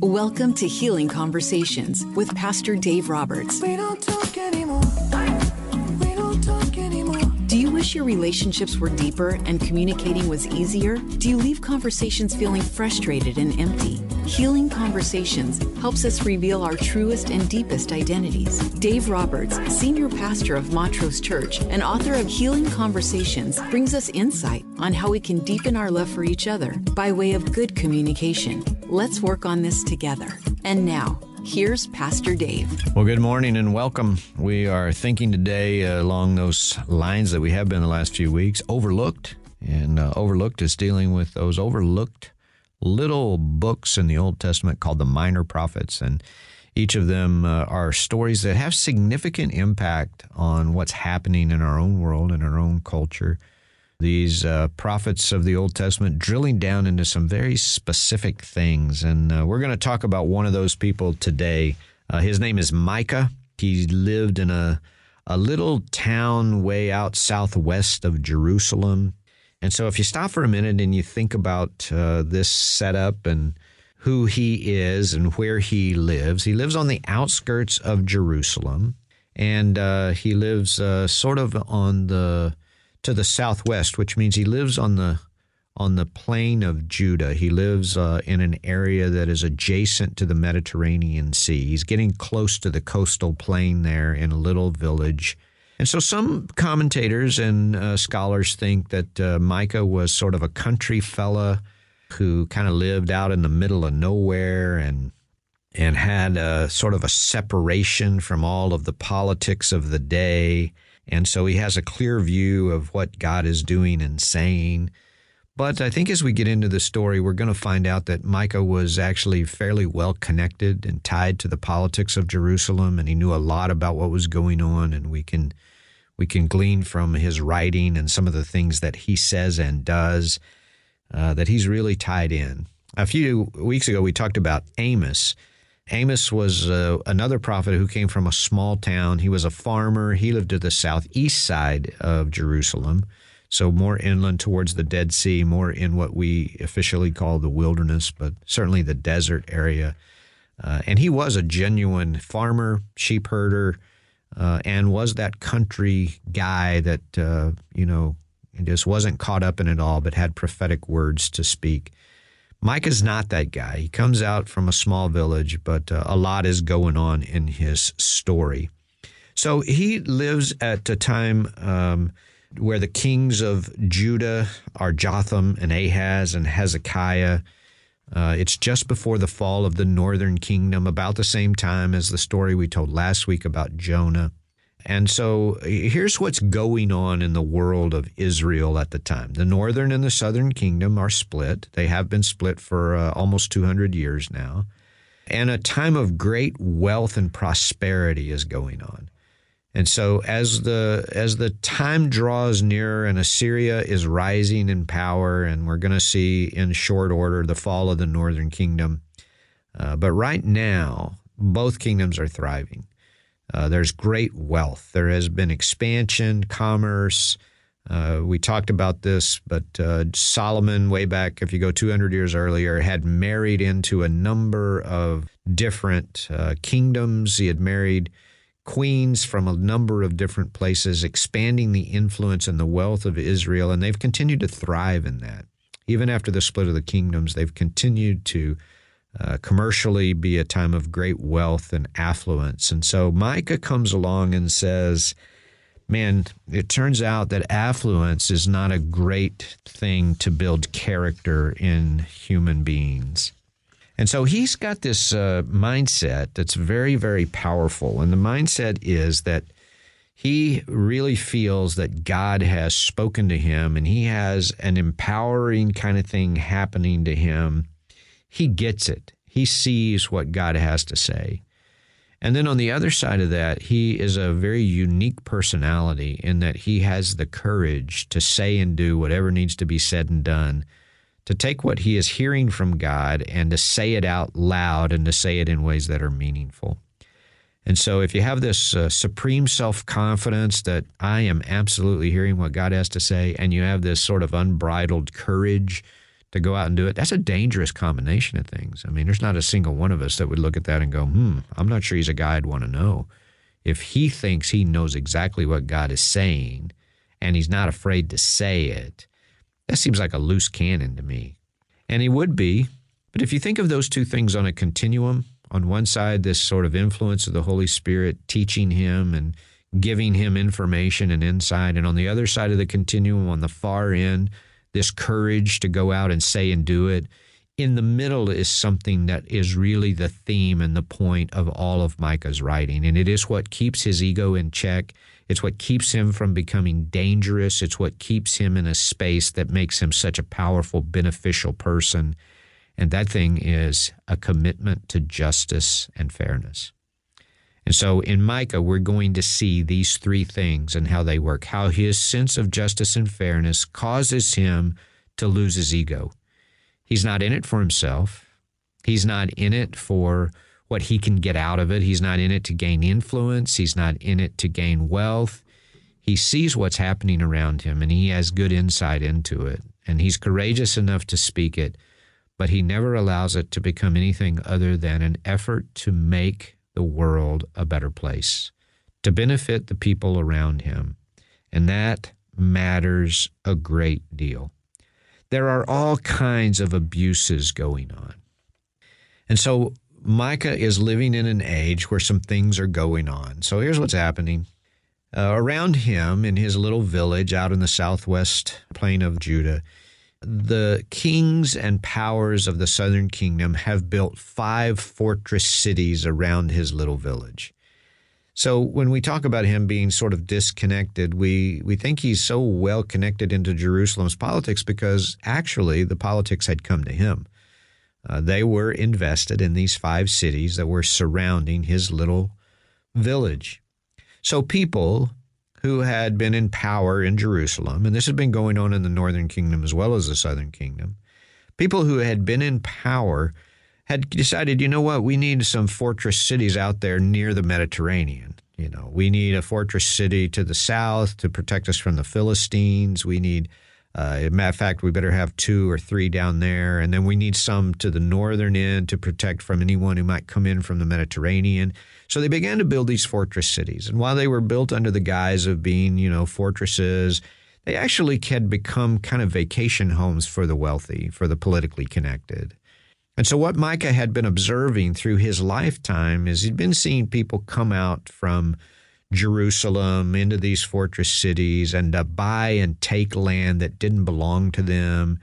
Welcome to Healing Conversations with Pastor Dave Roberts. Wish your relationships were deeper and communicating was easier? Do you leave conversations feeling frustrated and empty? Healing Conversations helps us reveal our truest and deepest identities. Dave Roberts, senior pastor of Montrose Church and author of Healing Conversations, brings us insight on how we can deepen our love for each other by way of good communication. Let's work on this together. And now, here's Pastor Dave. Well, good morning and welcome. We are thinking today uh, along those lines that we have been the last few weeks overlooked. And uh, overlooked is dealing with those overlooked little books in the Old Testament called the Minor Prophets. And each of them uh, are stories that have significant impact on what's happening in our own world and our own culture. These uh, prophets of the Old Testament drilling down into some very specific things. And uh, we're going to talk about one of those people today. Uh, his name is Micah. He lived in a, a little town way out southwest of Jerusalem. And so, if you stop for a minute and you think about uh, this setup and who he is and where he lives, he lives on the outskirts of Jerusalem, and uh, he lives uh, sort of on the to the southwest, which means he lives on the on the plain of Judah. He lives uh, in an area that is adjacent to the Mediterranean Sea. He's getting close to the coastal plain there in a little village and so some commentators and uh, scholars think that uh, Micah was sort of a country fella who kind of lived out in the middle of nowhere and and had a sort of a separation from all of the politics of the day. And so he has a clear view of what God is doing and saying. But I think as we get into the story, we're going to find out that Micah was actually fairly well connected and tied to the politics of Jerusalem, and he knew a lot about what was going on. And we can we can glean from his writing and some of the things that he says and does uh, that he's really tied in. A few weeks ago, we talked about Amos. Amos was uh, another prophet who came from a small town. He was a farmer. He lived to the southeast side of Jerusalem, so more inland towards the Dead Sea, more in what we officially call the wilderness, but certainly the desert area. Uh, and he was a genuine farmer, sheep herder, uh, and was that country guy that uh, you know just wasn't caught up in it all, but had prophetic words to speak. Micah's not that guy. He comes out from a small village, but uh, a lot is going on in his story. So he lives at a time um, where the kings of Judah are Jotham and Ahaz and Hezekiah. Uh, it's just before the fall of the northern kingdom, about the same time as the story we told last week about Jonah. And so here's what's going on in the world of Israel at the time. The northern and the southern kingdom are split. They have been split for uh, almost 200 years now. And a time of great wealth and prosperity is going on. And so as the as the time draws nearer and Assyria is rising in power and we're going to see in short order the fall of the northern kingdom. Uh, but right now both kingdoms are thriving. Uh, there's great wealth. There has been expansion, commerce. Uh, we talked about this, but uh, Solomon, way back, if you go 200 years earlier, had married into a number of different uh, kingdoms. He had married queens from a number of different places, expanding the influence and the wealth of Israel, and they've continued to thrive in that. Even after the split of the kingdoms, they've continued to uh, commercially be a time of great wealth and affluence. And so Micah comes along and says, Man, it turns out that affluence is not a great thing to build character in human beings. And so he's got this uh, mindset that's very, very powerful. And the mindset is that he really feels that God has spoken to him and he has an empowering kind of thing happening to him. He gets it. He sees what God has to say. And then on the other side of that, he is a very unique personality in that he has the courage to say and do whatever needs to be said and done, to take what he is hearing from God and to say it out loud and to say it in ways that are meaningful. And so, if you have this uh, supreme self confidence that I am absolutely hearing what God has to say, and you have this sort of unbridled courage to go out and do it, that's a dangerous combination of things. I mean, there's not a single one of us that would look at that and go, hmm, I'm not sure he's a guy I'd want to know. If he thinks he knows exactly what God is saying and he's not afraid to say it, that seems like a loose cannon to me. And he would be. But if you think of those two things on a continuum, on one side, this sort of influence of the Holy Spirit teaching him and giving him information and insight, and on the other side of the continuum, on the far end, this courage to go out and say and do it. In the middle is something that is really the theme and the point of all of Micah's writing. And it is what keeps his ego in check. It's what keeps him from becoming dangerous. It's what keeps him in a space that makes him such a powerful, beneficial person. And that thing is a commitment to justice and fairness. And so in Micah, we're going to see these three things and how they work, how his sense of justice and fairness causes him to lose his ego. He's not in it for himself. He's not in it for what he can get out of it. He's not in it to gain influence. He's not in it to gain wealth. He sees what's happening around him and he has good insight into it. And he's courageous enough to speak it, but he never allows it to become anything other than an effort to make the world a better place, to benefit the people around him. And that matters a great deal. There are all kinds of abuses going on. And so Micah is living in an age where some things are going on. So here's what's happening. Uh, around him in his little village out in the southwest plain of Judah, the kings and powers of the southern kingdom have built five fortress cities around his little village. So when we talk about him being sort of disconnected, we, we think he's so well connected into Jerusalem's politics because actually the politics had come to him. Uh, they were invested in these five cities that were surrounding his little village. So people who had been in power in Jerusalem, and this had been going on in the northern kingdom as well as the southern kingdom. People who had been in power had decided, you know what, we need some fortress cities out there near the Mediterranean. You know, we need a fortress city to the south to protect us from the Philistines. We need uh, matter of fact, we better have two or three down there. And then we need some to the northern end to protect from anyone who might come in from the Mediterranean. So they began to build these fortress cities. And while they were built under the guise of being, you know, fortresses, they actually had become kind of vacation homes for the wealthy, for the politically connected. And so, what Micah had been observing through his lifetime is he'd been seeing people come out from Jerusalem into these fortress cities and to buy and take land that didn't belong to them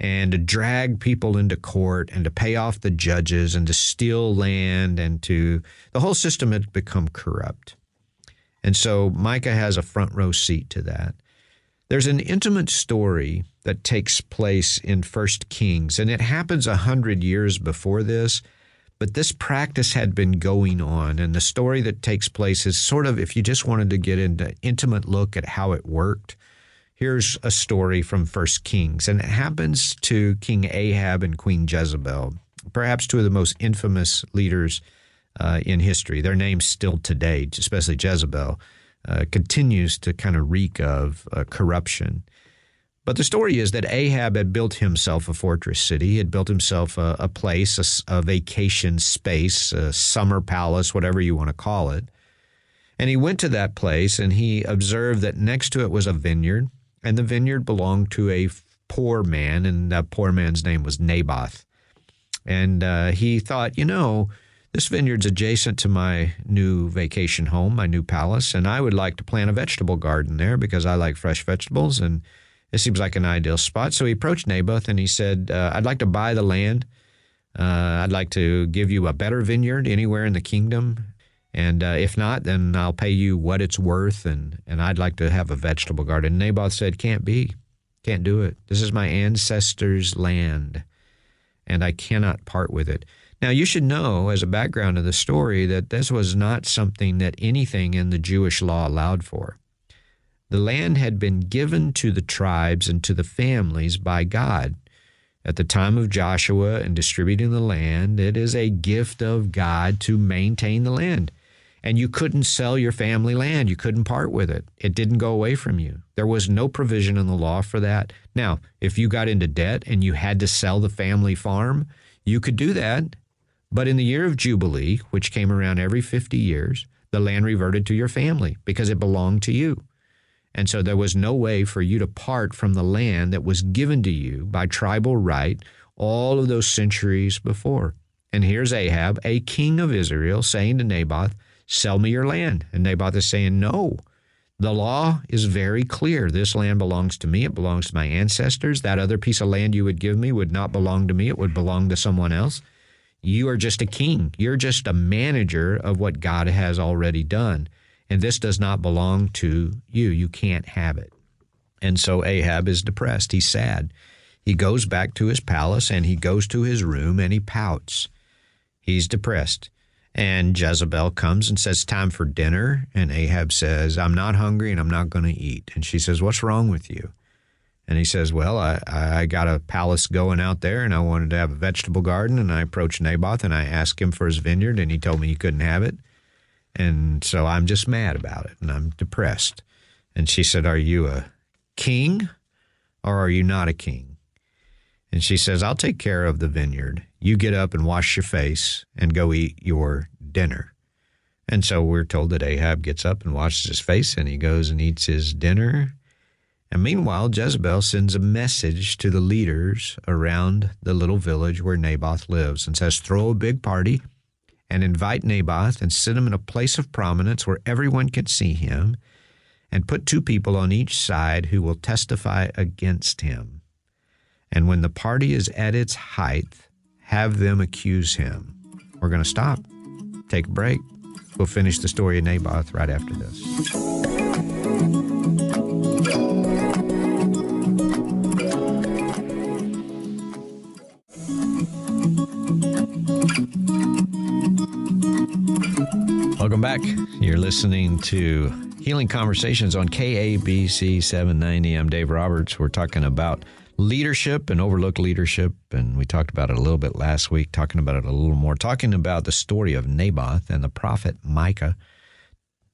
and to drag people into court and to pay off the judges and to steal land and to the whole system had become corrupt. And so Micah has a front row seat to that. There's an intimate story that takes place in First Kings, and it happens a hundred years before this but this practice had been going on, and the story that takes place is sort of if you just wanted to get into intimate look at how it worked. Here's a story from First Kings, and it happens to King Ahab and Queen Jezebel, perhaps two of the most infamous leaders uh, in history. Their names still today, especially Jezebel, uh, continues to kind of reek of uh, corruption. But the story is that Ahab had built himself a fortress city. He had built himself a, a place, a, a, vacation space, a summer palace, whatever you want to call it. And he went to that place and he observed that next to it was a vineyard, and the vineyard belonged to a poor man, and that poor man's name was Naboth. And uh, he thought, you know, this vineyard's adjacent to my new vacation home, my new palace, and I would like to plant a vegetable garden there because I like fresh vegetables and it seems like an ideal spot. So he approached Naboth and he said, uh, I'd like to buy the land. Uh, I'd like to give you a better vineyard anywhere in the kingdom. And uh, if not, then I'll pay you what it's worth. And, and I'd like to have a vegetable garden. Naboth said, Can't be. Can't do it. This is my ancestors' land, and I cannot part with it. Now, you should know, as a background of the story, that this was not something that anything in the Jewish law allowed for. The land had been given to the tribes and to the families by God. At the time of Joshua and distributing the land, it is a gift of God to maintain the land. And you couldn't sell your family land. You couldn't part with it. It didn't go away from you. There was no provision in the law for that. Now, if you got into debt and you had to sell the family farm, you could do that. But in the year of Jubilee, which came around every 50 years, the land reverted to your family because it belonged to you. And so there was no way for you to part from the land that was given to you by tribal right all of those centuries before. And here's Ahab, a king of Israel, saying to Naboth, Sell me your land. And Naboth is saying, No. The law is very clear. This land belongs to me. It belongs to my ancestors. That other piece of land you would give me would not belong to me. It would belong to someone else. You are just a king. You're just a manager of what God has already done. And this does not belong to you. You can't have it. And so Ahab is depressed. He's sad. He goes back to his palace and he goes to his room and he pouts. He's depressed. And Jezebel comes and says, Time for dinner. And Ahab says, I'm not hungry and I'm not going to eat. And she says, What's wrong with you? And he says, Well, I, I got a palace going out there and I wanted to have a vegetable garden. And I approached Naboth and I asked him for his vineyard and he told me he couldn't have it. And so I'm just mad about it and I'm depressed. And she said, Are you a king or are you not a king? And she says, I'll take care of the vineyard. You get up and wash your face and go eat your dinner. And so we're told that Ahab gets up and washes his face and he goes and eats his dinner. And meanwhile, Jezebel sends a message to the leaders around the little village where Naboth lives and says, Throw a big party and invite Naboth and sit him in a place of prominence where everyone can see him, and put two people on each side who will testify against him. And when the party is at its height, have them accuse him. We're going to stop, take a break. We'll finish the story of Naboth right after this. Welcome back. You're listening to Healing Conversations on KABC 790. I'm Dave Roberts. We're talking about leadership and overlooked leadership, and we talked about it a little bit last week, talking about it a little more, talking about the story of Naboth and the prophet Micah.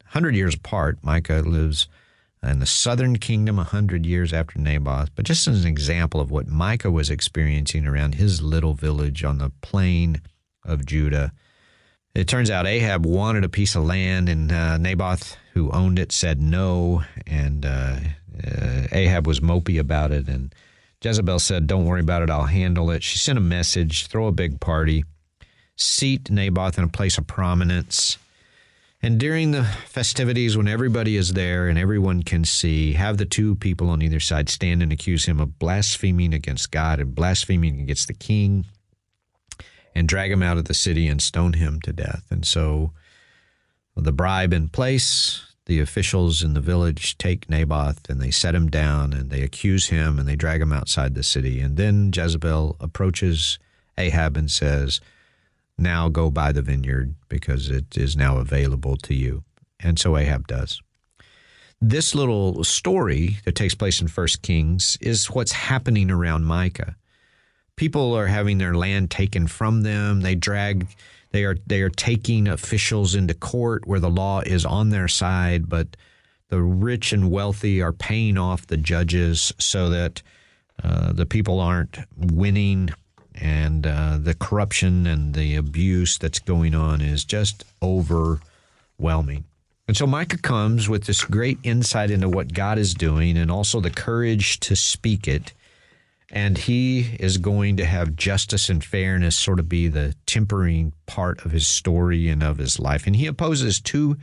100 years apart, Micah lives in the southern kingdom 100 years after Naboth. But just as an example of what Micah was experiencing around his little village on the plain of Judah, it turns out Ahab wanted a piece of land, and uh, Naboth, who owned it, said no. And uh, uh, Ahab was mopey about it. And Jezebel said, Don't worry about it, I'll handle it. She sent a message, throw a big party, seat Naboth in a place of prominence. And during the festivities, when everybody is there and everyone can see, have the two people on either side stand and accuse him of blaspheming against God and blaspheming against the king and drag him out of the city and stone him to death. And so, the bribe in place, the officials in the village take Naboth and they set him down and they accuse him and they drag him outside the city. And then Jezebel approaches Ahab and says, Now go buy the vineyard because it is now available to you. And so Ahab does. This little story that takes place in First Kings is what's happening around Micah people are having their land taken from them. They drag they are they are taking officials into court where the law is on their side, but the rich and wealthy are paying off the judges so that uh, the people aren't winning, and uh, the corruption and the abuse that's going on is just overwhelming. And so Micah comes with this great insight into what God is doing and also the courage to speak it and he is going to have justice and fairness sort of be the tempering part of his story and of his life. And he opposes two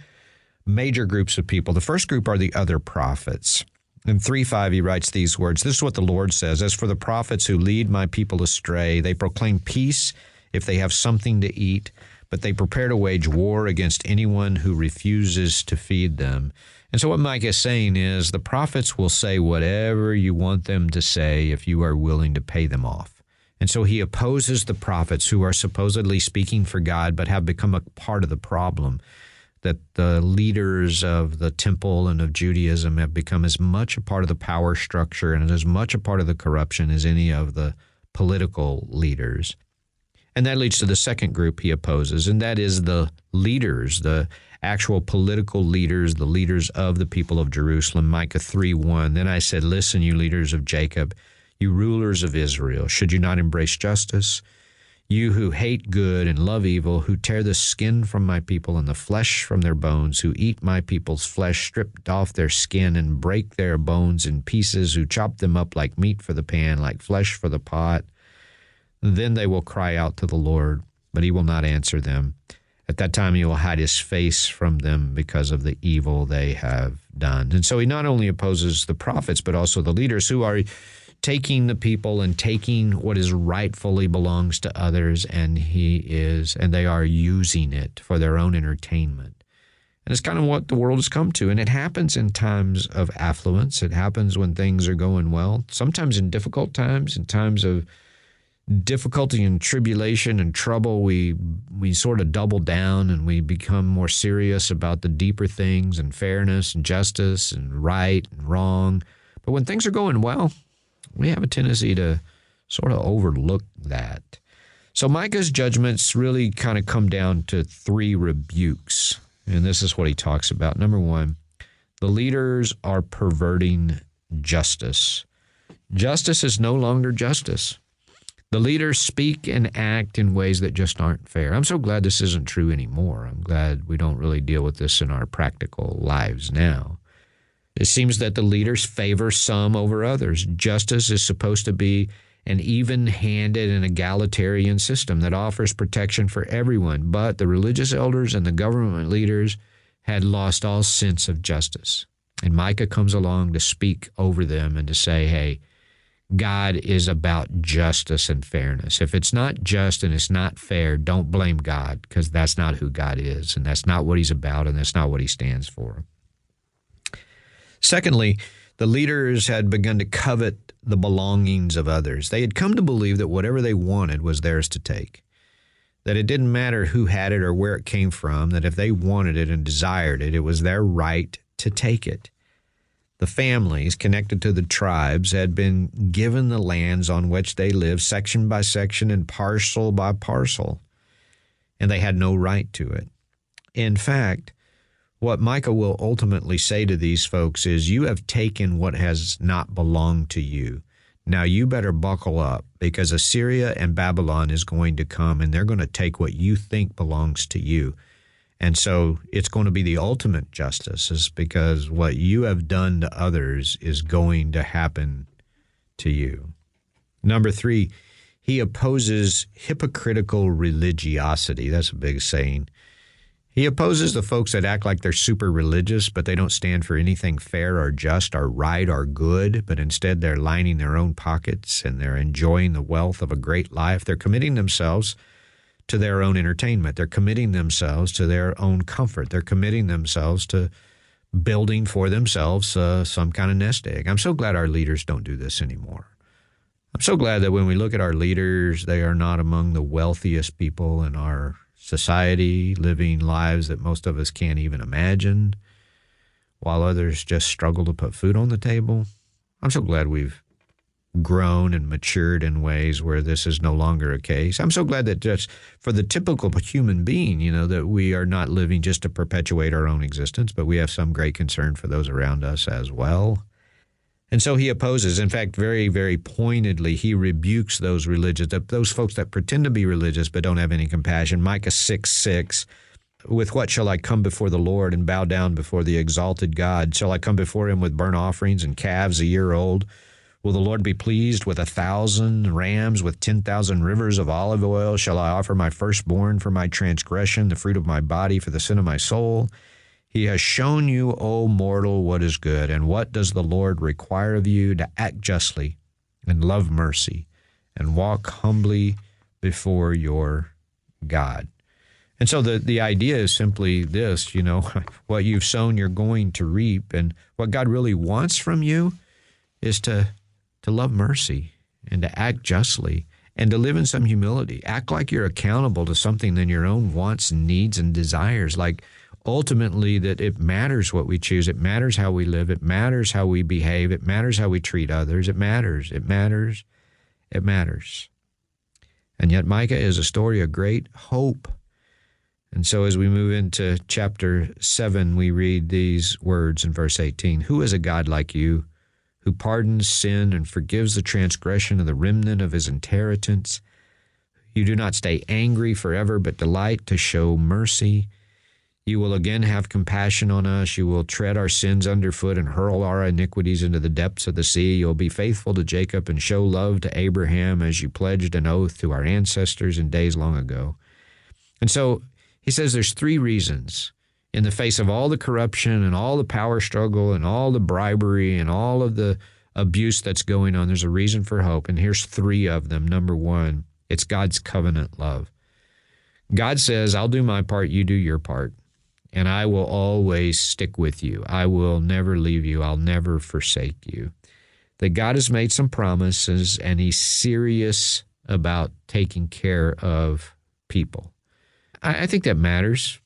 major groups of people. The first group are the other prophets. In 3 5, he writes these words This is what the Lord says As for the prophets who lead my people astray, they proclaim peace if they have something to eat, but they prepare to wage war against anyone who refuses to feed them. And so, what Micah is saying is the prophets will say whatever you want them to say if you are willing to pay them off. And so he opposes the prophets who are supposedly speaking for God but have become a part of the problem. That the leaders of the temple and of Judaism have become as much a part of the power structure and as much a part of the corruption as any of the political leaders. And that leads to the second group he opposes, and that is the leaders, the actual political leaders, the leaders of the people of Jerusalem. Micah 3 1. Then I said, Listen, you leaders of Jacob, you rulers of Israel, should you not embrace justice? You who hate good and love evil, who tear the skin from my people and the flesh from their bones, who eat my people's flesh, stripped off their skin and break their bones in pieces, who chop them up like meat for the pan, like flesh for the pot. Then they will cry out to the Lord, but he will not answer them. At that time, he will hide his face from them because of the evil they have done. And so he not only opposes the prophets, but also the leaders who are taking the people and taking what is rightfully belongs to others, and he is, and they are using it for their own entertainment. And it's kind of what the world has come to. And it happens in times of affluence. It happens when things are going well, sometimes in difficult times, in times of difficulty and tribulation and trouble, we we sort of double down and we become more serious about the deeper things and fairness and justice and right and wrong. But when things are going well, we have a tendency to sort of overlook that. So Micah's judgments really kind of come down to three rebukes. And this is what he talks about. Number one, the leaders are perverting justice. Justice is no longer justice. The leaders speak and act in ways that just aren't fair. I'm so glad this isn't true anymore. I'm glad we don't really deal with this in our practical lives now. It seems that the leaders favor some over others. Justice is supposed to be an even handed and egalitarian system that offers protection for everyone, but the religious elders and the government leaders had lost all sense of justice. And Micah comes along to speak over them and to say, hey, God is about justice and fairness. If it's not just and it's not fair, don't blame God because that's not who God is and that's not what he's about and that's not what he stands for. Secondly, the leaders had begun to covet the belongings of others. They had come to believe that whatever they wanted was theirs to take. That it didn't matter who had it or where it came from, that if they wanted it and desired it, it was their right to take it. The families connected to the tribes had been given the lands on which they lived section by section and parcel by parcel, and they had no right to it. In fact, what Micah will ultimately say to these folks is, You have taken what has not belonged to you. Now you better buckle up because Assyria and Babylon is going to come and they're going to take what you think belongs to you. And so it's going to be the ultimate justice, is because what you have done to others is going to happen to you. Number three, he opposes hypocritical religiosity. That's a big saying. He opposes the folks that act like they're super religious, but they don't stand for anything fair or just or right or good, but instead they're lining their own pockets and they're enjoying the wealth of a great life. They're committing themselves to their own entertainment. They're committing themselves to their own comfort. They're committing themselves to building for themselves uh, some kind of nest egg. I'm so glad our leaders don't do this anymore. I'm so glad that when we look at our leaders, they are not among the wealthiest people in our society, living lives that most of us can't even imagine, while others just struggle to put food on the table. I'm so glad we've grown and matured in ways where this is no longer a case. I'm so glad that just for the typical human being, you know, that we are not living just to perpetuate our own existence, but we have some great concern for those around us as well. And so he opposes, in fact, very, very pointedly, he rebukes those religious, those folks that pretend to be religious but don't have any compassion. Micah 6 6. With what shall I come before the Lord and bow down before the exalted God? Shall I come before him with burnt offerings and calves a year old? Will the Lord be pleased with a thousand rams, with ten thousand rivers of olive oil? Shall I offer my firstborn for my transgression, the fruit of my body for the sin of my soul? He has shown you, O mortal, what is good. And what does the Lord require of you? To act justly and love mercy and walk humbly before your God. And so the, the idea is simply this you know, what you've sown, you're going to reap. And what God really wants from you is to to love mercy and to act justly and to live in some humility. Act like you're accountable to something than your own wants, and needs, and desires. Like ultimately, that it matters what we choose. It matters how we live. It matters how we behave. It matters how we treat others. It matters. It matters. It matters. And yet, Micah is a story of great hope. And so, as we move into chapter 7, we read these words in verse 18 Who is a God like you? Who pardons sin and forgives the transgression of the remnant of his inheritance. You do not stay angry forever, but delight to show mercy. You will again have compassion on us. You will tread our sins underfoot and hurl our iniquities into the depths of the sea. You'll be faithful to Jacob and show love to Abraham as you pledged an oath to our ancestors in days long ago. And so he says there's three reasons in the face of all the corruption and all the power struggle and all the bribery and all of the abuse that's going on, there's a reason for hope. And here's three of them. Number one, it's God's covenant love. God says, I'll do my part, you do your part, and I will always stick with you. I will never leave you, I'll never forsake you. That God has made some promises and He's serious about taking care of people. I, think that matters.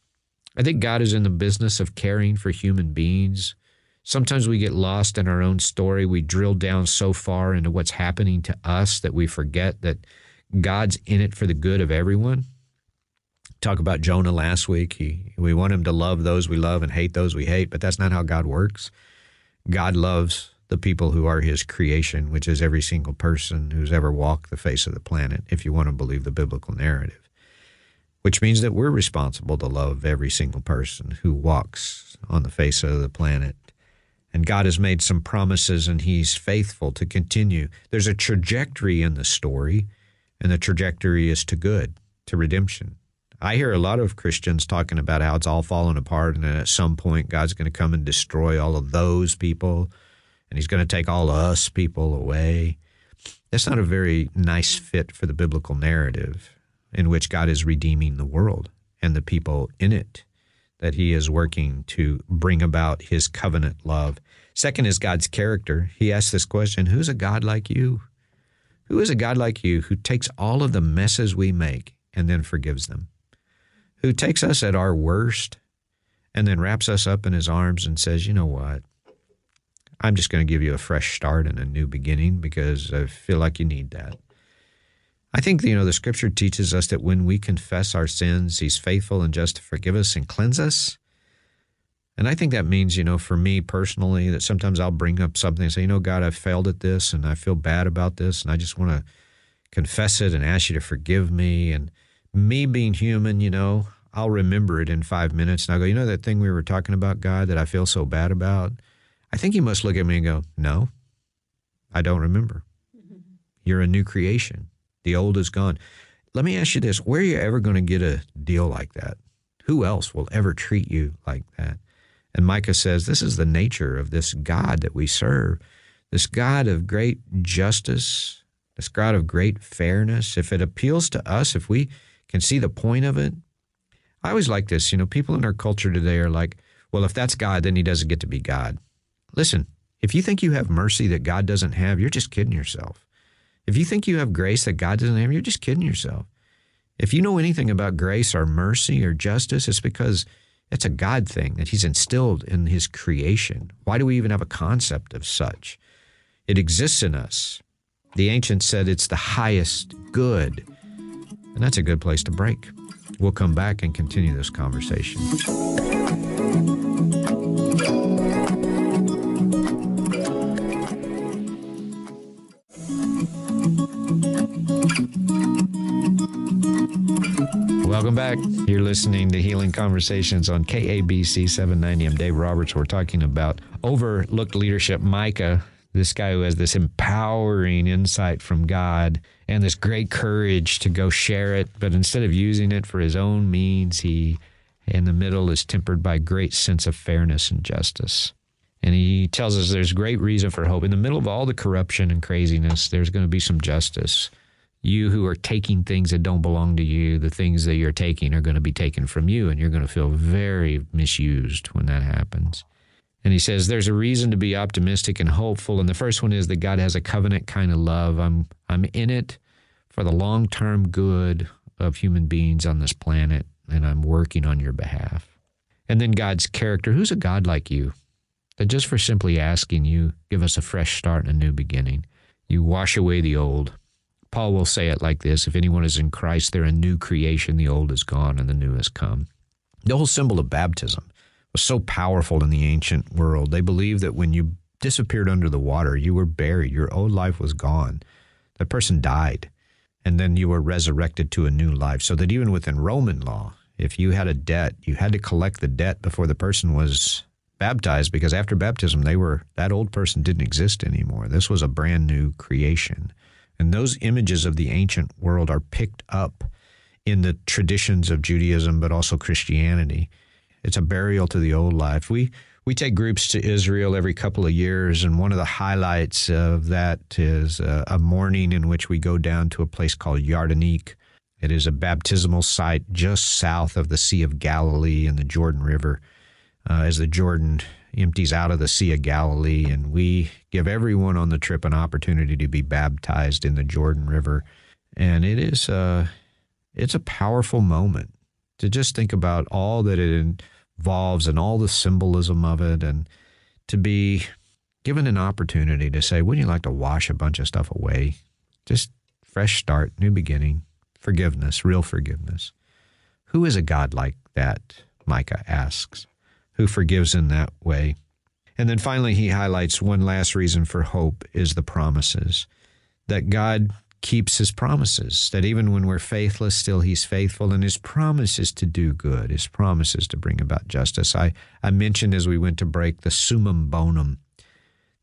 I think God is in the business of caring for human beings. Sometimes we get lost in our own story. We drill down so far into what's happening to us that we forget that God's in it for the good of everyone. Talk about Jonah last week. He, we want him to love those we love and hate those we hate, but that's not how God works. God loves the people who are his creation, which is every single person who's ever walked the face of the planet, if you want to believe the biblical narrative which means that we're responsible to love every single person who walks on the face of the planet. And God has made some promises and He's faithful to continue. There's a trajectory in the story, and the trajectory is to good, to redemption. I hear a lot of Christians talking about how it's all falling apart, and then at some point God's going to come and destroy all of those people, and He's going to take all us people away. That's not a very nice fit for the biblical narrative in which God is redeeming the world and the people in it, that He is working to bring about His covenant love. Second is God's character. He asks this question Who's a God like you? Who is a God like you who takes all of the messes we make and then forgives them? Who takes us at our worst and then wraps us up in His arms and says, You know what? I'm just going to give you a fresh start and a new beginning because I feel like you need that. I think, you know, the scripture teaches us that when we confess our sins, he's faithful and just to forgive us and cleanse us. And I think that means, you know, for me personally, that sometimes I'll bring up something and say, you know, God, I've failed at this and I feel bad about this and I just want to confess it and ask you to forgive me. And me being human, you know, I'll remember it in five minutes and I'll go, you know, that thing we were talking about, God, that I feel so bad about? I think you must look at me and go, no, I don't remember. Mm-hmm. You're a new creation. The old is gone. Let me ask you this where are you ever going to get a deal like that? Who else will ever treat you like that? And Micah says, This is the nature of this God that we serve, this God of great justice, this God of great fairness. If it appeals to us, if we can see the point of it, I always like this. You know, people in our culture today are like, well, if that's God, then he doesn't get to be God. Listen, if you think you have mercy that God doesn't have, you're just kidding yourself. If you think you have grace that God doesn't have, you're just kidding yourself. If you know anything about grace or mercy or justice, it's because it's a God thing that He's instilled in His creation. Why do we even have a concept of such? It exists in us. The ancients said it's the highest good, and that's a good place to break. We'll come back and continue this conversation. Welcome back. You're listening to Healing Conversations on KABC 790. I'm Dave Roberts. We're talking about overlooked leadership. Micah, this guy who has this empowering insight from God and this great courage to go share it, but instead of using it for his own means, he in the middle is tempered by great sense of fairness and justice. And he tells us there's great reason for hope. In the middle of all the corruption and craziness, there's going to be some justice you who are taking things that don't belong to you, the things that you're taking are going to be taken from you, and you're going to feel very misused when that happens. And he says there's a reason to be optimistic and hopeful. And the first one is that God has a covenant kind of love. I'm I'm in it for the long term good of human beings on this planet, and I'm working on your behalf. And then God's character who's a God like you? That just for simply asking you, give us a fresh start and a new beginning. You wash away the old. Paul will say it like this If anyone is in Christ, they're a new creation. The old is gone and the new has come. The whole symbol of baptism was so powerful in the ancient world. They believed that when you disappeared under the water, you were buried, your old life was gone. That person died, and then you were resurrected to a new life. So that even within Roman law, if you had a debt, you had to collect the debt before the person was baptized because after baptism they were that old person didn't exist anymore. This was a brand new creation. And those images of the ancient world are picked up in the traditions of Judaism but also Christianity. It's a burial to the old life. We we take groups to Israel every couple of years, and one of the highlights of that is a, a morning in which we go down to a place called Yardenit. It is a baptismal site just south of the Sea of Galilee and the Jordan River. Uh, as the Jordan empties out of the Sea of Galilee, and we give everyone on the trip an opportunity to be baptized in the Jordan River, and it is uh, it's a powerful moment to just think about all that it involves and all the symbolism of it, and to be given an opportunity to say, "Wouldn't you like to wash a bunch of stuff away? Just fresh start, new beginning, forgiveness, real forgiveness." Who is a God like that? Micah asks who forgives in that way. And then finally, he highlights one last reason for hope is the promises that God keeps his promises, that even when we're faithless, still he's faithful, and his promises to do good, his promises to bring about justice. I, I mentioned as we went to break the summum bonum.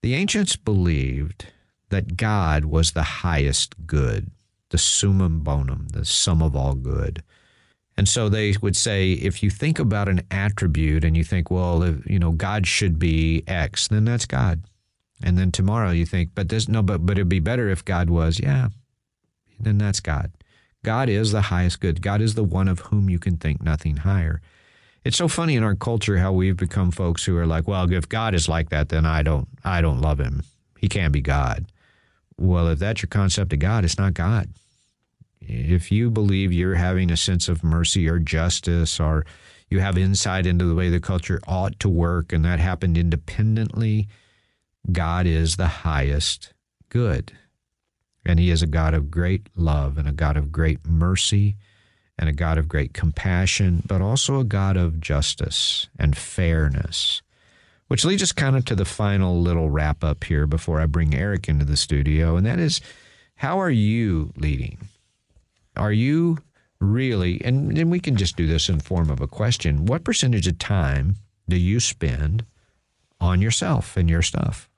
The ancients believed that God was the highest good, the summum bonum, the sum of all good. And so they would say, if you think about an attribute and you think, well, if, you know, God should be X, then that's God. And then tomorrow you think, but this no, but but it'd be better if God was, yeah, then that's God. God is the highest good. God is the one of whom you can think nothing higher. It's so funny in our culture how we've become folks who are like, well, if God is like that, then I don't I don't love him. He can't be God. Well, if that's your concept of God, it's not God if you believe you're having a sense of mercy or justice or you have insight into the way the culture ought to work and that happened independently, God is the highest good. And He is a God of great love and a God of great mercy and a God of great compassion, but also a God of justice and fairness. Which leads us kind of to the final little wrap up here before I bring Eric into the studio, and that is how are you leading? Are you really, and, and we can just do this in form of a question, what percentage of time do you spend on yourself and your stuff?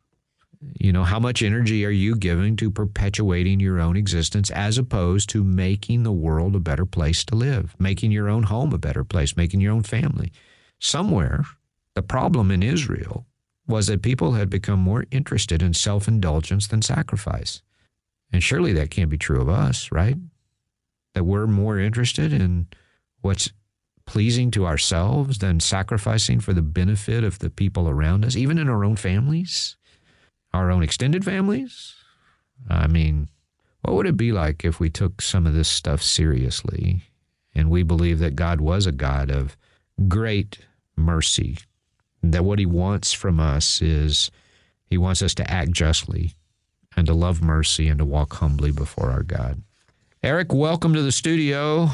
You know, how much energy are you giving to perpetuating your own existence as opposed to making the world a better place to live, making your own home a better place, making your own family? Somewhere, the problem in Israel was that people had become more interested in self indulgence than sacrifice. And surely that can't be true of us, right? That we're more interested in what's pleasing to ourselves than sacrificing for the benefit of the people around us, even in our own families, our own extended families? I mean, what would it be like if we took some of this stuff seriously and we believe that God was a God of great mercy, that what he wants from us is he wants us to act justly and to love mercy and to walk humbly before our God? Eric, welcome to the studio.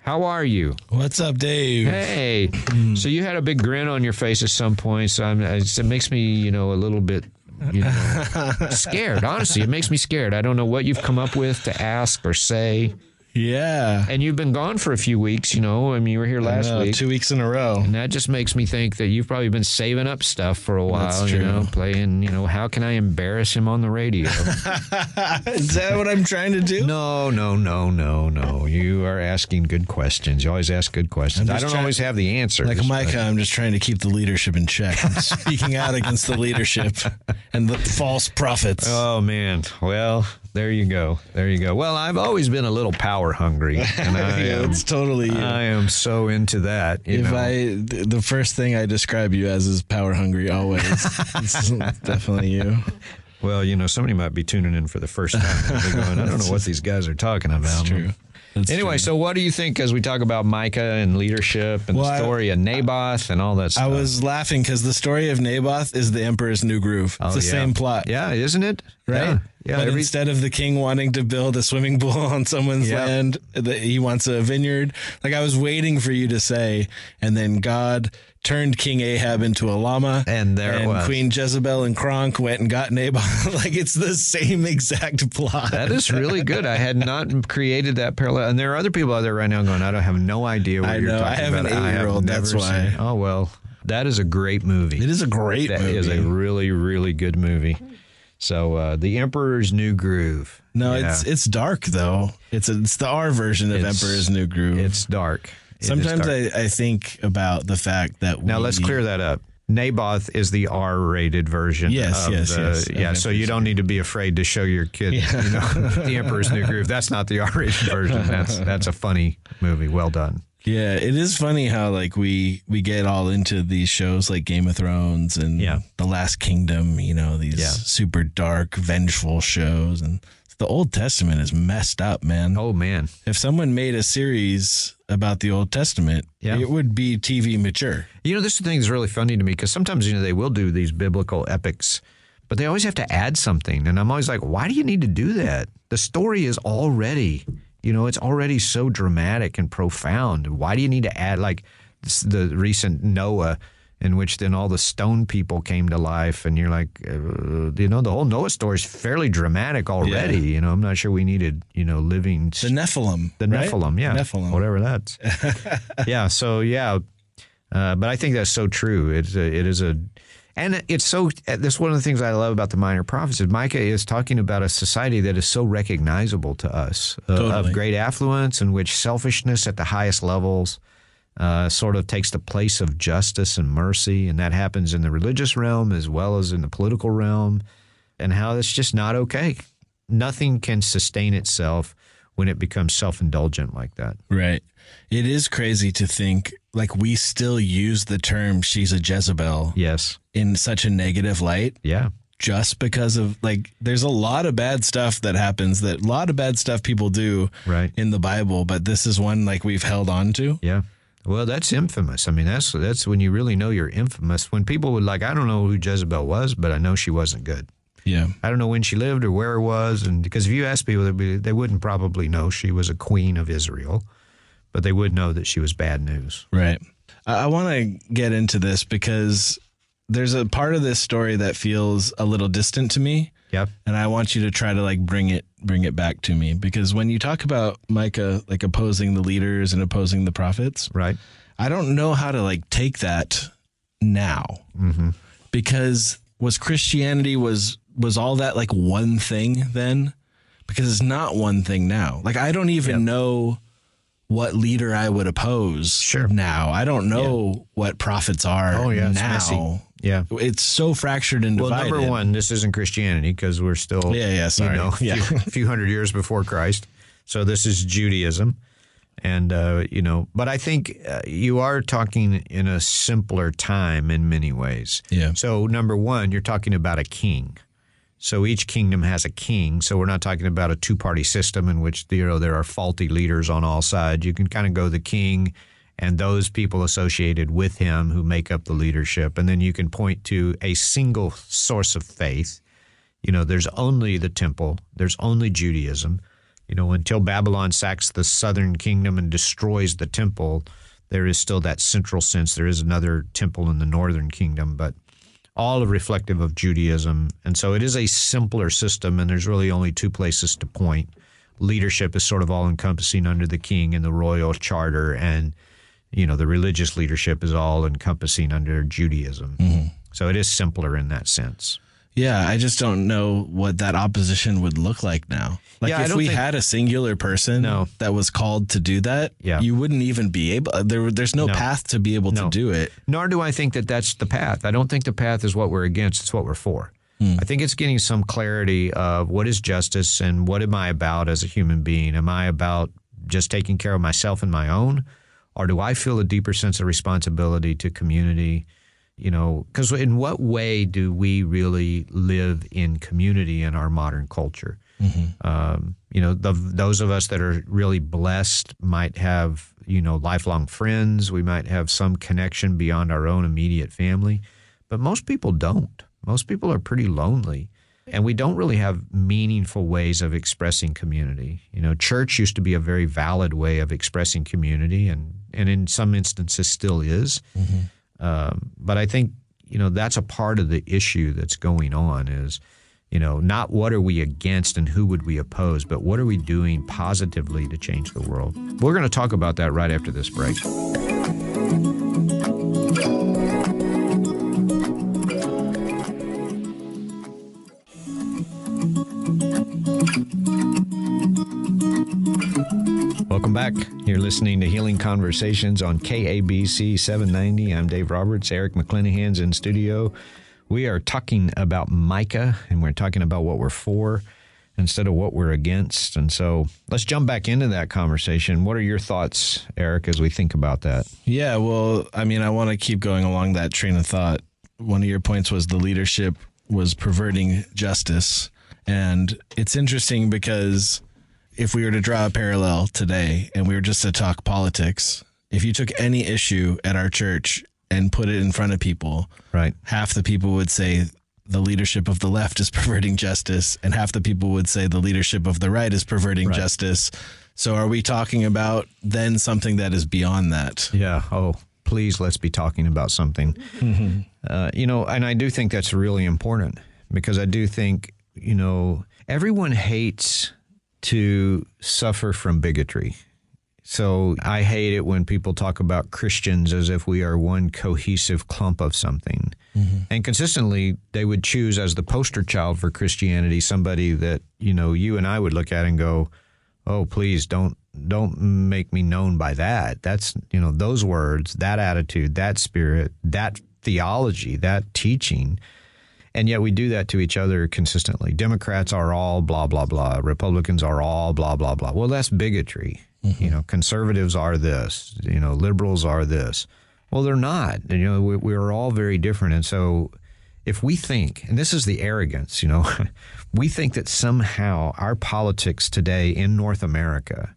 How are you? What's up, Dave? Hey. Hmm. so you had a big grin on your face at some point. So I'm, it makes me, you know, a little bit you know, scared. Honestly, it makes me scared. I don't know what you've come up with to ask or say. Yeah. And you've been gone for a few weeks, you know. I mean, you were here last know, week. two weeks in a row. And that just makes me think that you've probably been saving up stuff for a while, you know, playing, you know, how can I embarrass him on the radio? Is that what I'm trying to do? no, no, no, no, no. You are asking good questions. You always ask good questions. I don't trying- always have the answers. Like Micah, I'm just trying to keep the leadership in check. I'm speaking out against the leadership and the false prophets. Oh man. Well, there you go. There you go. Well, I've always been a little power hungry, and I yeah, am, it's totally you. I am so into that. You if know. I, th- the first thing I describe you as is power hungry always. it's definitely you. Well, you know, somebody might be tuning in for the first time. and going, I don't know what these guys are talking about. That's true. That's anyway, true. so what do you think as we talk about Micah and leadership and Well, the I- story of Naboth and all that stuff? I was laughing because the story of Naboth is the Emperor's New Groove. Oh, It's the yeah. same plot. Yeah, isn't it? Right. Yeah. yeah but every- instead of the king wanting to build a swimming pool on someone's Yeah. land, he wants a vineyard. Like I was waiting for you to say, and then God turned King Ahab into a llama, And there and was. Queen Jezebel and Kronk went and got Naboth. like it's the same exact plot. that is really good. I had not created that parallel. And there are other people out there right now going, I don't have no idea what I you're know. talking I have about. an eight-year-old, that's why. seen- Oh, well, that is a great movie. It is a great That movie. is a really, really good movie. So, uh, The Emperor's New Groove. no, Yeah. it's it's dark though. It's a, it's the R version of It's- Emperor's New Groove. It's dark. It is Sometimes. I, I think about the fact that Now we, let's clear that up. Naboth is the R-rated version. Yes, of yes, the, yes. Yeah, Of so you don't need to be afraid to show your kid, you know, the Emperor's New Groove. That's not the R-rated version. That's that's a funny movie. Well done. Yeah, it is funny how like we we get all into these shows like Game of Thrones and Yeah. The Last Kingdom, you know, these Yeah. super dark, vengeful shows and the Old Testament is messed up, man. Oh man, If someone made a series about the Old Testament, Yeah. it would be TV mature. you know this thing is really funny to me because sometimes you know they will do these biblical epics, but they always have to add something, and I'm always like, why do you need to do that? The story is already, you know, it's already so dramatic and profound. Why do you need to add like the recent Noah? In which then all the stone people came to life, and you're like, uh, you know, the whole Noah story is fairly dramatic already. You know, I'm not sure we needed, you know, living The Nephilim. the right? Nephilim, yeah, Nephilim. whatever that's. yeah, so yeah, uh, but I think that's so true. It's a, it is a, and it's so. That's one of the things I love about the minor prophets. Is Micah is talking about a society that is so recognizable to us, uh, Totally. of great affluence, in which selfishness at the highest levels. Uh, sort of takes the place of justice and mercy, and that happens in the religious realm as well as in the political realm, and how it's just not okay. Nothing can sustain itself when it becomes self indulgent like that. Right. It is crazy to think like we still use the term she's a Jezebel Yes. in such a negative light. Yeah. just because of like there's a lot of bad stuff that happens that a lot of bad stuff people do Right. in the Bible, but this is one like we've held on to. Yeah. Well, that's infamous. I mean, that's that's when you really know you're infamous. When people would like, I don't know who Jezebel was, but I know she wasn't good. Yeah. I don't know when she lived or where it was, and because if you ask people, be, they wouldn't probably know she was a queen of Israel, but they would know that she was bad news. Right. I, I want to get into this because there's a part of this story that feels a little distant to me. Yep. and I want you to try to like bring it bring it back to me because when you talk about Micah like opposing the leaders and opposing the prophets, Right. I don't know how to like take that now Mm-hmm. because was Christianity was was all that like one thing then? Because it's not one thing now. Like I don't even know what leader I would oppose Sure. now. I don't know what prophets are Oh, yeah, now. Yeah. It's so fractured and Well, divided. number one, this isn't Christianity because we're still, Yeah, yeah, sorry. you know, Yeah. a few, few hundred years before Christ. So this is Judaism, and uh, you know, but I think uh, you are talking in a simpler time in many ways. Yeah. So number one, you're talking about a king. So each kingdom has a king. So we're not talking about a two-party system in which you know there are faulty leaders on all sides. You can kind of go the king and those people associated with him who make up the leadership, and then you can point to a single source of faith. You know, there's only the temple. There's only Judaism. You know, until Babylon sacks the southern kingdom and destroys the temple, there is still that central sense. There is another temple in the northern kingdom, but all are reflective of Judaism. And so it is a simpler system, and there's really only two places to point. Leadership is sort of all encompassing under the king and the royal charter, and you know the religious leadership is all encompassing under Judaism. Mm-hmm. So it is simpler in that sense. Yeah, I just don't know what that opposition would look like now. Like Yeah, if we think- had a singular person No. that was called to do that, Yeah. you wouldn't even be able uh, there there's no, No. path to be able No. to do it. Nor do I think that that's the path. I don't think the path is what we're against, it's what we're for. Hmm. I think it's getting some clarity of what is justice and what am I about as a human being? Am I about just taking care of myself and my own? Or do I feel a deeper sense of responsibility to community, You know, because in what way do we really live in community in our modern culture? Um, you know, the, those of us that are really blessed might have, you know, lifelong friends. We might have some connection beyond our own immediate family, but most people don't. Most people are pretty lonely. And we don't really have meaningful ways of expressing community. You know, church used to be a very valid way of expressing community, and, and in some instances still is. Um, but I think, you know, that's a part of the issue that's going on is, you know, not what are we against and who would we oppose, but what are we doing positively to change the world? We're going to talk about that right after this break. Listening to Healing Conversations on KABC 790. I'm Dave Roberts. Eric McClanahan's in studio. We are talking about Micah, and we're talking about what we're for instead of what we're against. And so let's jump back into that conversation. What are your thoughts, Eric, as we think about that? Yeah, well, I mean, I want to keep going along that train of thought. One of your points was the leadership was perverting justice. And it's interesting because if we were to draw a parallel today and we were just to talk politics, if you took any issue at our church and put it in front of people, Right. half the people would say the leadership of the left is perverting justice, and half the people would say the leadership of the right is perverting Right. justice. So, are we talking about then something that is beyond that? Yeah. Oh, please, let's be talking about something. Uh, you know, and I do think that's really important because I do think, you know, everyone hates to suffer from bigotry. So I hate it when people talk about Christians as if we are one cohesive clump of something. Mm-hmm. And consistently, they would choose as the poster child for Christianity somebody that, you know, you and I would look at and go, oh please don't don't make me known by that that's you know those words that attitude that spirit that theology that teaching and yet we do that to each other consistently. Democrats are all blah blah blah. Republicans are all blah blah blah. Well that's bigotry. Mm-hmm. You know conservatives are this. You know liberals are this. Well they're not. You know we, we're all very different. And so if we think, and this is the arrogance, you know, we think that somehow our politics today in North America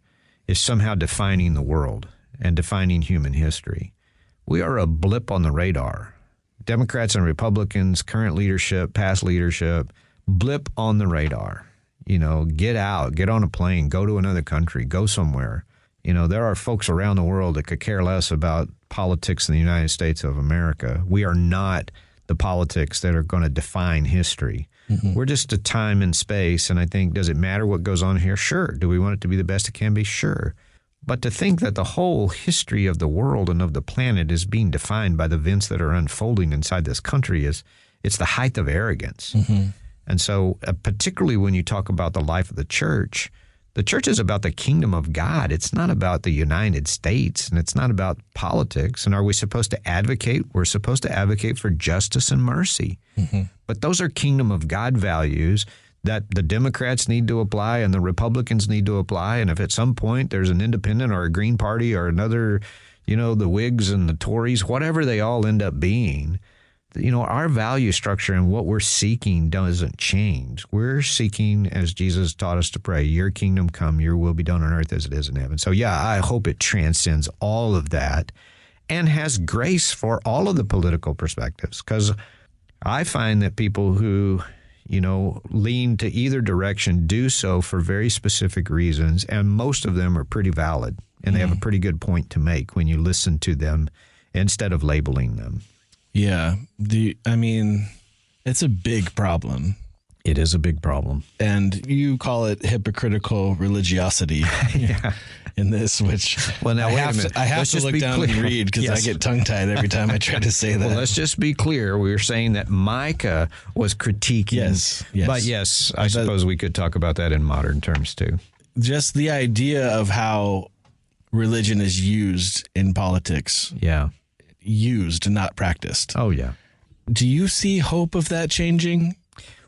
is somehow defining the world and defining human history. We are a blip on the radar. Democrats and Republicans, current leadership, past leadership, blip on the radar. You know, get out, get on a plane, go to another country, go somewhere. You know, there are folks around the world that could care less about politics in the United States of America. We are not the politics that are going to define history. Mm-hmm. We're just a time and space. And I think, does it matter what goes on here? Sure. Do we want it to be the best it can be? Sure. But to think that the whole history of the world and of the planet is being defined by the events that are unfolding inside this country is it's the height of arrogance. And so, uh, particularly when you talk about the life of the church, the church is about the kingdom of God. It's not about the United States and it's not about politics. And are we supposed to advocate? We're supposed to advocate for justice and mercy. But those are kingdom of God values that the Democrats need to apply and the Republicans need to apply. And if at some point there's an independent or a Green Party or another, you know, the Whigs and the Tories, whatever they all end up being, you know, our value structure and what we're seeking doesn't change. We're seeking, as Jesus taught us to pray, your kingdom come, your will be done on earth as it is in heaven. So, yeah, I hope it transcends all of that and has grace for all of the political perspectives because I find that people who, you know, lean to either direction do so for very specific reasons, and most of them are pretty valid and they have a mm-hmm. pretty good point to make when you listen to them instead of labeling them. Yeah. You- I mean, it's a big problem. It is a big problem. And you call it hypocritical religiosity in this, which Well, now, I wait a have minute. to, I have Let's to look down and read because Yes. I get tongue tied every time I try to say that. Well, let's just be clear. We were saying that Micah was critiquing. Yes, yes. But yes, I suppose we could talk about that in modern terms too. just the idea of how religion is used in politics, Yeah. used, not practiced. Oh, yeah. Do you see hope of that changing?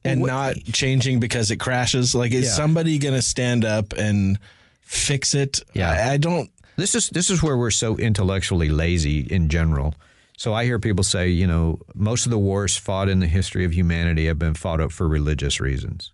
And what- not changing because it crashes? Like, is Yeah. somebody going to stand up and fix it? Yeah. I, I don't. This is this is where we're so intellectually lazy in general. So I hear people say, you know, most of the wars fought in the history of humanity have been fought up for religious reasons.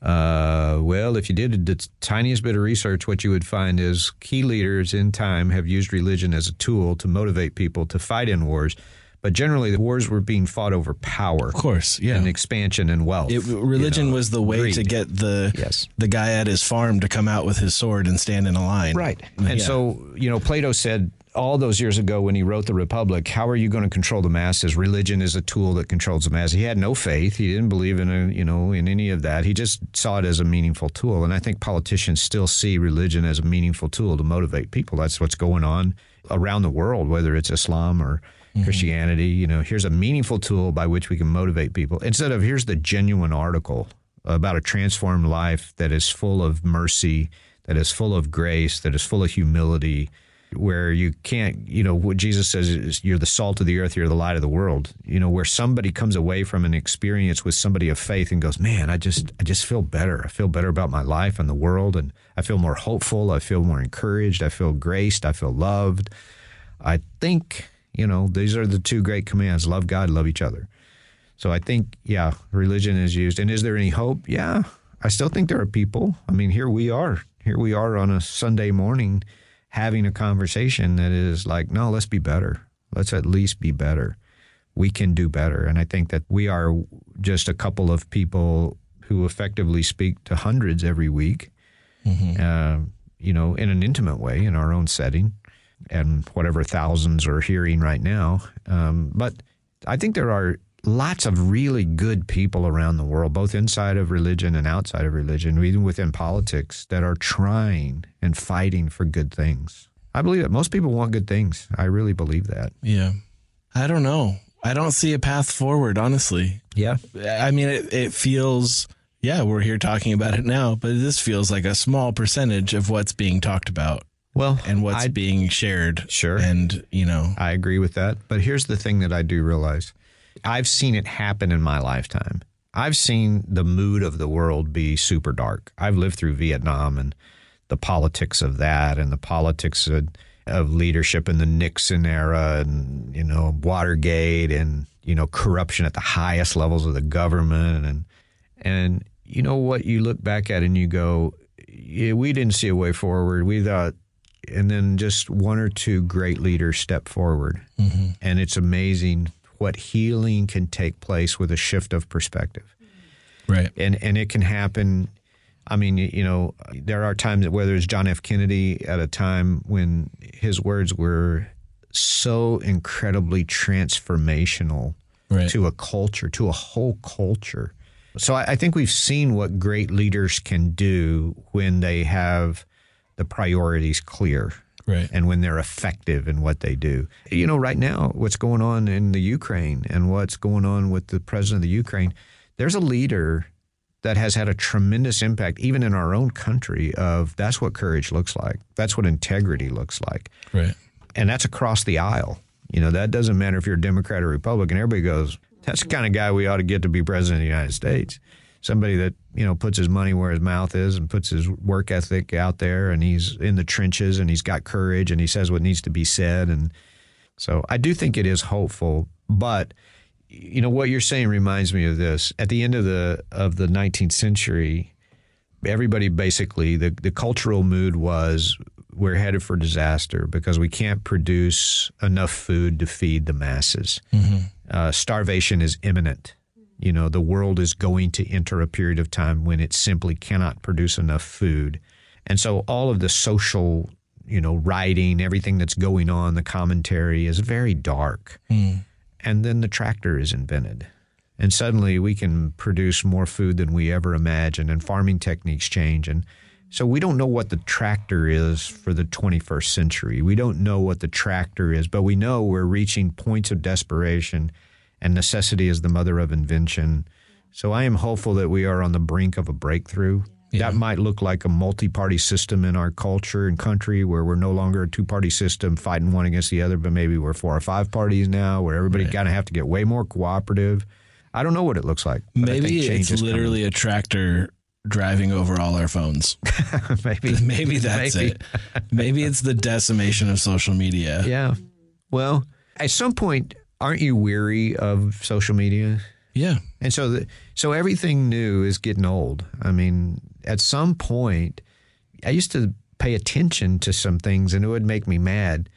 Uh, well, if you did the tiniest bit of research, what you would find is key leaders in time have used religion as a tool to motivate people to fight in wars. But generally, the wars were being fought over power, Of course, yeah. and expansion and wealth. It, religion you know, was the way to get the Yes. the guy at his farm to come out with his sword and stand in a line. Right. And Yeah. so, you know, Plato said all those years ago when he wrote the Republic, how are you going to control the masses? Religion is a tool that controls the masses. He had no faith. He didn't believe in a, you know, in any of that. He just saw it as a meaningful tool. And I think politicians still see religion as a meaningful tool to motivate people. That's what's going on around the world, whether it's Islam or Mm-hmm. Christianity. You know, here's a meaningful tool by which we can motivate people instead of here's the genuine article about a transformed life that is full of mercy, that is full of grace, that is full of humility, where you can't, you know, what Jesus says is you're the salt of the earth, you're the light of the world. You know, where somebody comes away from an experience with somebody of faith and goes, "Man, I just I just feel better. I feel better about my life and the world and I feel more hopeful, I feel more encouraged, I feel graced, I feel loved." I think, you know, these are the two great commands, love God, love each other. So I think, yeah, religion is used. And is there any hope? Yeah, I still think there are people. I mean, here we are. Here we are on a Sunday morning having a conversation that is like, no, let's be better. Let's at least be better. We can do better. And I think that we are just a couple of people who effectively speak to hundreds every week, uh, you know, in an intimate way in our own setting and whatever thousands are hearing right now. Um, but I think there are lots of really good people around the world, both inside of religion and outside of religion, even within politics, that are trying and fighting for good things. I believe that most people want good things. I really believe that. Yeah. I don't know. I don't see a path forward, honestly. Yeah. I mean, it, it feels, yeah, we're here talking about it now, but this feels like a small percentage of what's being talked about Well, and what's I, being shared. Sure. And, you know, I agree with that. But here's the thing that I do realize I've seen it happen in my lifetime. I've seen the mood of the world be super dark. I've lived through Vietnam and the politics of that and the politics of, of leadership in the Nixon era and, you know, Watergate and, you know, corruption at the highest levels of the government. And, and you know what you look back at and you go, yeah, we didn't see a way forward. We thought, and then just one or two great leaders step forward. Mm-hmm. And it's amazing what healing can take place with a shift of perspective. right. And, and it can happen. I mean, you know, there are times that whether it's John F. Kennedy at a time when his words were so incredibly transformational Right. to a culture, to a whole culture. So I, I think we've seen what great leaders can do when they have the priorities clear Right. and when they're effective in what they do. You know, right now, what's going on in the Ukraine and what's going on with the president of the Ukraine, there's a leader that has had a tremendous impact, even in our own country, of that's what courage looks like. That's what integrity looks like. Right. And that's across the aisle. You know, that doesn't matter if you're a Democrat or Republican. Everybody goes, that's the kind of guy we ought to get to be president of the United States. Somebody that, you know, puts his money where his mouth is and puts his work ethic out there and he's in the trenches and he's got courage and he says what needs to be said. And so I do think it is hopeful. But, you know, what you're saying reminds me of this. At the end of the of the 19th century, everybody basically the, the cultural mood was we're headed for disaster because we can't produce enough food to feed the masses. Uh, starvation is imminent. You know, the world is going to enter a period of time when it simply cannot produce enough food. And so all of the social, you know, writing, everything that's going on, the commentary is very dark. Hmm. And then the tractor is invented. And suddenly we can produce more food than we ever imagined, and farming techniques change. And so we don't know what the tractor is for the 21st century. We don't know what the tractor is, but we know we're reaching points of desperation, and necessity is the mother of invention. So I am hopeful that we are on the brink of a breakthrough. That might look like a multi party system in our culture and country where we're no longer a two party system fighting one against the other, but maybe we're four or five parties now where everybody kind of have to get way more cooperative. I don't know what it looks like. but I think Maybe it's is coming. literally a tractor driving over all our phones. maybe Maybe that's Maybe. it. Maybe it's the decimation of social media. Yeah. Well, At some point, aren't you weary of social media? Yeah. And so, the, so everything new is getting old. I mean, at some point, I used to pay attention to some things, and it would make me mad.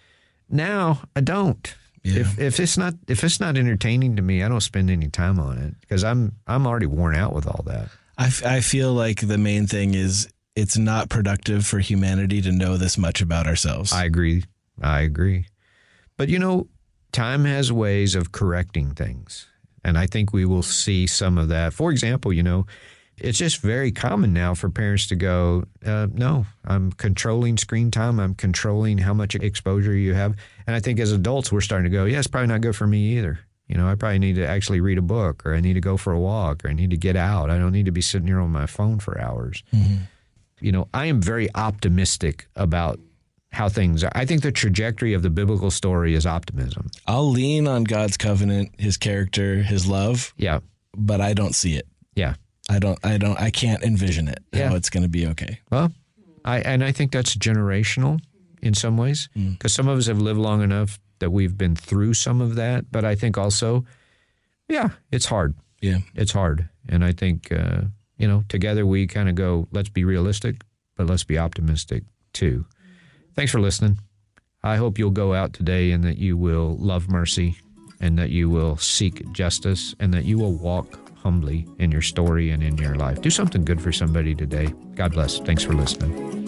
Now I don't. Yeah. If if it's not if it's not entertaining to me, I don't spend any time on it because I'm I'm already worn out with all that. I, f- I feel like the main thing is it's not productive for humanity to know this much about ourselves. I agree. I agree. But you know, time has ways of correcting things. And I think we will see some of that. For example, you know, it's just very common now for parents to go, uh, no, I'm controlling screen time. I'm controlling how much exposure you have. And I think as adults, we're starting to go, yeah, it's probably not good for me either. You know, I probably need to actually read a book or I need to go for a walk or I need to get out. I don't need to be sitting here on my phone for hours. You know, I am very optimistic about how things are. I think the trajectory of the biblical story is optimism. I'll lean on God's covenant, his character, his love, Yeah. but I don't see it. Yeah. I don't I don't I can't envision it Yeah. how it's going to be okay. Well, I and I think that's generational in some ways because some of us have lived long enough that we've been through some of that. But I think also, yeah, it's hard. Yeah. It's hard, and I think uh, you know together we kind of go. Let's be realistic, but let's be optimistic too. Thanks for listening. I hope you'll go out today and that you will love mercy, and that you will seek justice, and that you will walk humbly in your story and in your life. Do something good for somebody today. God bless. Thanks for listening.